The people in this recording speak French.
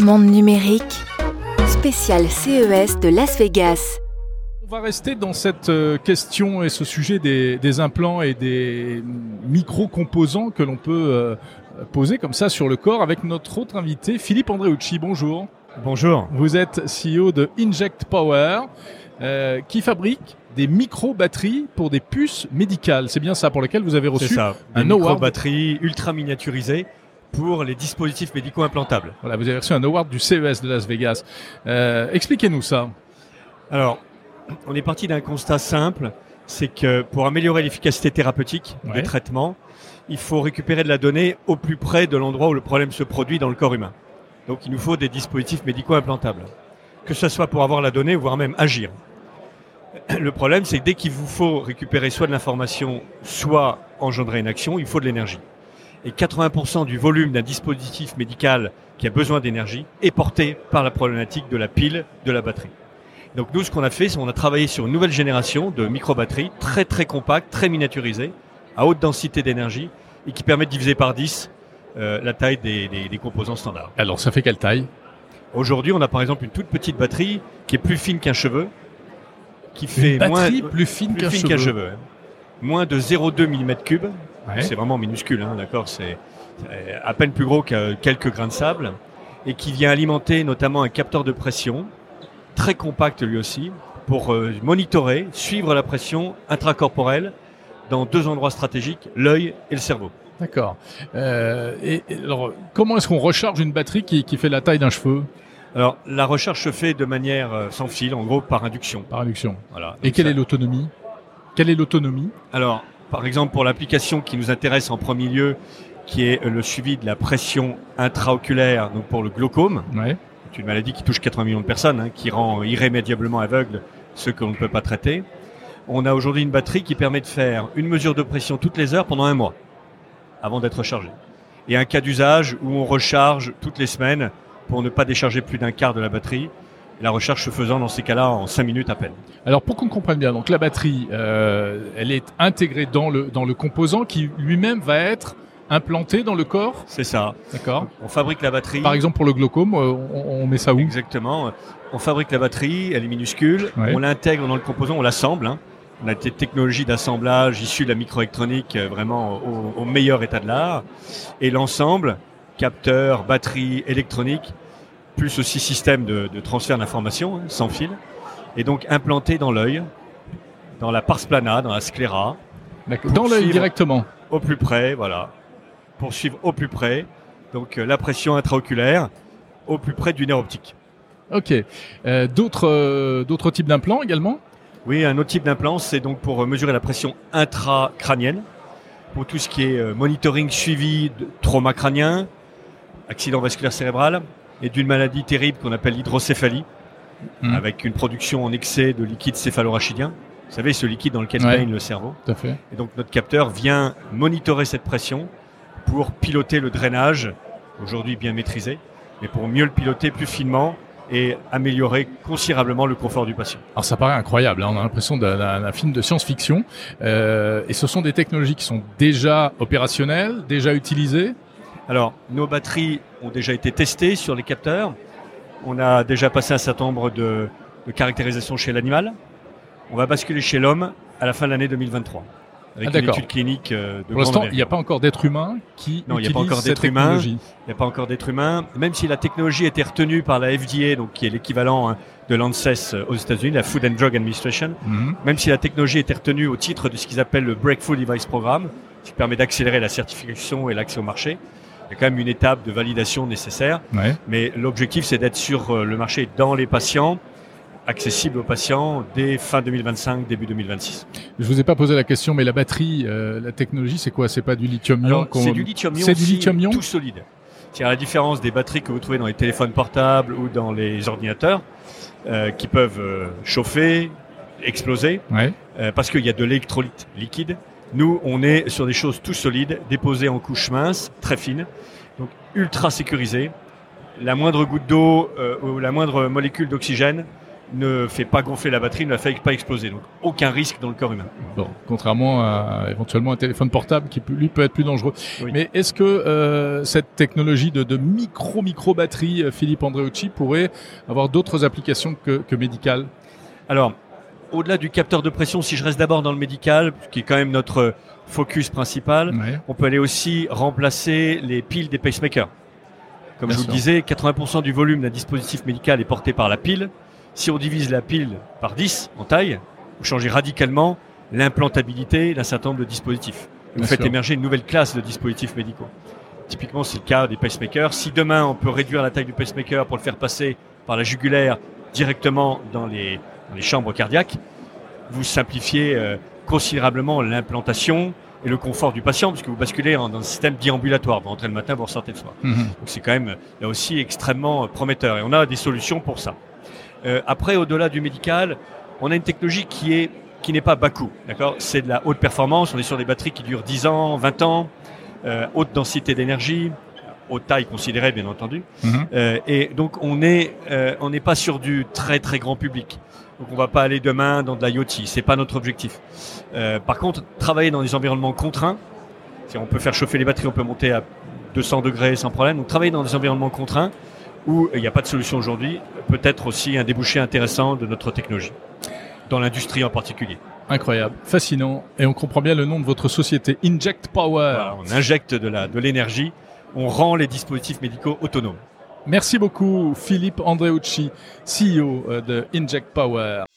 Monde numérique, spécial CES de Las Vegas. On va rester dans cette euh, question et ce sujet des, implants et des micro-composants que l'on peut euh, poser comme ça sur le corps avec notre autre invité, Philippe Andreucci. Bonjour. Bonjour. Vous êtes CEO de Inject Power, euh, qui fabrique des micro-batteries pour des puces médicales. C'est bien ça pour lequel vous avez reçu ça, un micro-batteries ultra miniaturisées pour les dispositifs médicaux implantables. Voilà, vous avez reçu un award du CES de Las Vegas. Euh, expliquez-nous ça. Alors, on est parti d'un constat simple, c'est que pour améliorer l'efficacité thérapeutique des traitements, il faut récupérer de la donnée au plus près de l'endroit où le problème se produit dans le corps humain. Donc il nous faut des dispositifs médicaux implantables, que ce soit pour avoir la donnée, voire même agir. Le problème, c'est que dès qu'il vous faut récupérer soit de l'information, soit engendrer une action, il faut de l'énergie. Et 80% du volume d'un dispositif médical qui a besoin d'énergie est porté par la problématique de la pile, de la batterie. Donc nous, ce qu'on a fait, c'est qu'on a travaillé sur une nouvelle génération de micro-batteries très très compactes, très miniaturisées, à haute densité d'énergie et qui permettent de diviser par 10 euh, la taille des, composants standards. Alors ça fait quelle taille? Aujourd'hui, on a par exemple une toute petite batterie qui est plus fine qu'un cheveu, qui fait moins plus fine qu'un cheveu. Hein. Moins de 0,2 mm3. C'est vraiment minuscule, hein, d'accord. C'est à peine plus gros que quelques grains de sable et qui vient alimenter notamment un capteur de pression très compact lui aussi pour euh, monitorer, suivre la pression intracorporelle dans deux endroits stratégiques, l'œil et le cerveau. D'accord. Euh, et, alors, comment est-ce qu'on recharge une batterie qui, qui fait la taille d'un cheveu? Alors, la recharge se fait de manière euh, sans fil, en gros par induction. Par induction. Voilà. Et quelle est l'autonomie? Quelle est l'autonomie? Alors, par exemple, pour l'application qui nous intéresse en premier lieu, qui est le suivi de la pression intraoculaire, donc pour le glaucome. Ouais. C'est une maladie qui touche 80 millions de personnes, hein, qui rend irrémédiablement aveugle ceux qu'on ne peut pas traiter. On a aujourd'hui une batterie qui permet de faire une mesure de pression toutes les heures pendant un mois avant d'être rechargé. Et un cas d'usage où on recharge toutes les semaines pour ne pas décharger plus d'un quart de la batterie. La recharge se faisant dans ces cas-là en 5 minutes à peine. Alors pour qu'on comprenne bien, donc la batterie, euh, elle est intégrée dans le, dans le composant qui lui-même va être implanté dans le corps? C'est ça. D'accord. On fabrique la batterie. Par exemple pour le glaucome, euh, on, met ça où? Exactement. On fabrique la batterie, elle est minuscule, on l'intègre dans le composant, on l'assemble. Hein. On a des technologies d'assemblage issues de la microélectronique euh, vraiment au, meilleur état de l'art. Et l'ensemble, capteur, batterie, électronique, plus aussi système de, transfert d'information hein, sans fil, est donc implanté dans l'œil, dans la pars plana, dans la scléra. Dans l'œil directement Au plus près, voilà. Pour suivre au plus près, donc euh, la pression intraoculaire, au plus près du nerf optique. Ok. Euh, d'autres, d'autres types d'implants également? Oui, un autre type d'implant, c'est donc pour mesurer la pression intracrânienne, pour tout ce qui est euh, monitoring suivi de trauma crânien, accident vasculaire cérébral et d'une maladie terrible qu'on appelle l'hydrocéphalie, mmh. avec une production en excès de liquide céphalorachidien. Vous savez, ce liquide dans lequel baigne le cerveau. Tout à fait. Et donc notre capteur vient monitorer cette pression pour piloter le drainage, aujourd'hui bien maîtrisé, mais pour mieux le piloter plus finement et améliorer considérablement le confort du patient. Alors ça paraît incroyable, hein. on a l'impression d'un film de science-fiction, euh, et ce sont des technologies qui sont déjà opérationnelles, déjà utilisées Alors, nos batteries ont déjà été testées sur les capteurs, on a déjà passé un certain nombre de, de caractérisations chez l'animal, on va basculer chez l'homme à la fin de l'année 2023 avec ah, une étude clinique euh, de Pour l'instant, il n'y a pas encore d'être humain qui non, il n'y a pas encore d'être humain. Il n'y a pas encore d'être humain. Même si la technologie été retenue par la FDA, donc qui est l'équivalent hein, de l'ANSES euh, aux États-Unis, la Food and Drug Administration, mhm. même si la technologie été retenue au titre de ce qu'ils appellent le Breakthrough Device Program, qui permet d'accélérer la certification et l'accès au marché, il y a quand même une étape de validation nécessaire. Ouais. Mais l'objectif, c'est d'être sur euh, le marché dans les patients accessible aux patients dès fin 2025, début 2026. Je vous ai pas posé la question, mais la batterie, euh, la technologie, c'est quoi? C'est pas du lithium-ion C'est du lithium-ion. C'est du lithium-ion? tout solide. C'est à la différence des batteries que vous trouvez dans les téléphones portables ou dans les ordinateurs, euh, qui peuvent euh, chauffer, exploser, ouais. parce qu'il y a de l'électrolyte liquide. Nous, on est sur des choses tout solides, déposées en couches minces, très fines, donc ultra sécurisées. La moindre goutte d'eau euh, ou la moindre molécule d'oxygène ne fait pas gonfler la batterie, ne la fait pas exploser. Donc aucun risque dans le corps humain. Bon, contrairement à éventuellement un téléphone portable qui lui peut être plus dangereux. Mais est-ce que euh, cette technologie de, de micro micro batterie, euh, Philippe Andreucci, pourrait avoir d'autres applications que, que médicales? Alors, au-delà du capteur de pression, si je reste d'abord dans le médical, qui est quand même notre focus principal, on peut aller aussi remplacer les piles des pacemakers. Comme je vous le disais, 80% du volume d'un dispositif médical est porté par la pile. Si on divise la pile par 10 en taille, vous changez radicalement l'implantabilité d'un certain nombre de dispositifs. Vous faites émerger une nouvelle classe de dispositifs médicaux. Typiquement, c'est le cas des pacemakers. Si demain on peut réduire la taille du pacemaker pour le faire passer par la jugulaire directement dans les, chambres cardiaques, vous simplifiez euh, considérablement l'implantation, et le confort du patient, puisque vous basculez dans un système déambulatoire. Vous rentrez le matin, vous ressortez le soir. Mhm. Donc c'est quand même là aussi extrêmement prometteur. Et on a des solutions pour ça. Euh, après, au-delà du médical, on a une technologie qui est qui n'est pas bas coût, d'accord? C'est de la haute performance. On est sur des batteries qui durent 10 ans, 20 ans, euh, haute densité d'énergie, haute taille considérée, bien entendu. Mhm. Euh, et donc on est euh, on n'est pas sur du très très grand public. Donc on va pas aller demain dans de l'IoT, c'est pas notre objectif. Euh, par contre, travailler dans des environnements contraints, on peut faire chauffer les batteries, on peut monter à 200 degrés sans problème. Donc travailler dans des environnements contraints où il n'y a pas de solution aujourd'hui, peut être aussi un débouché intéressant de notre technologie, dans l'industrie en particulier. Incroyable, fascinant, et on comprend bien le nom de votre société, Inject Power. on injecte de la de l'énergie, on rend les dispositifs médicaux autonomes. Merci beaucoup Philippe Andreucci, CEO euh, de Inject Power.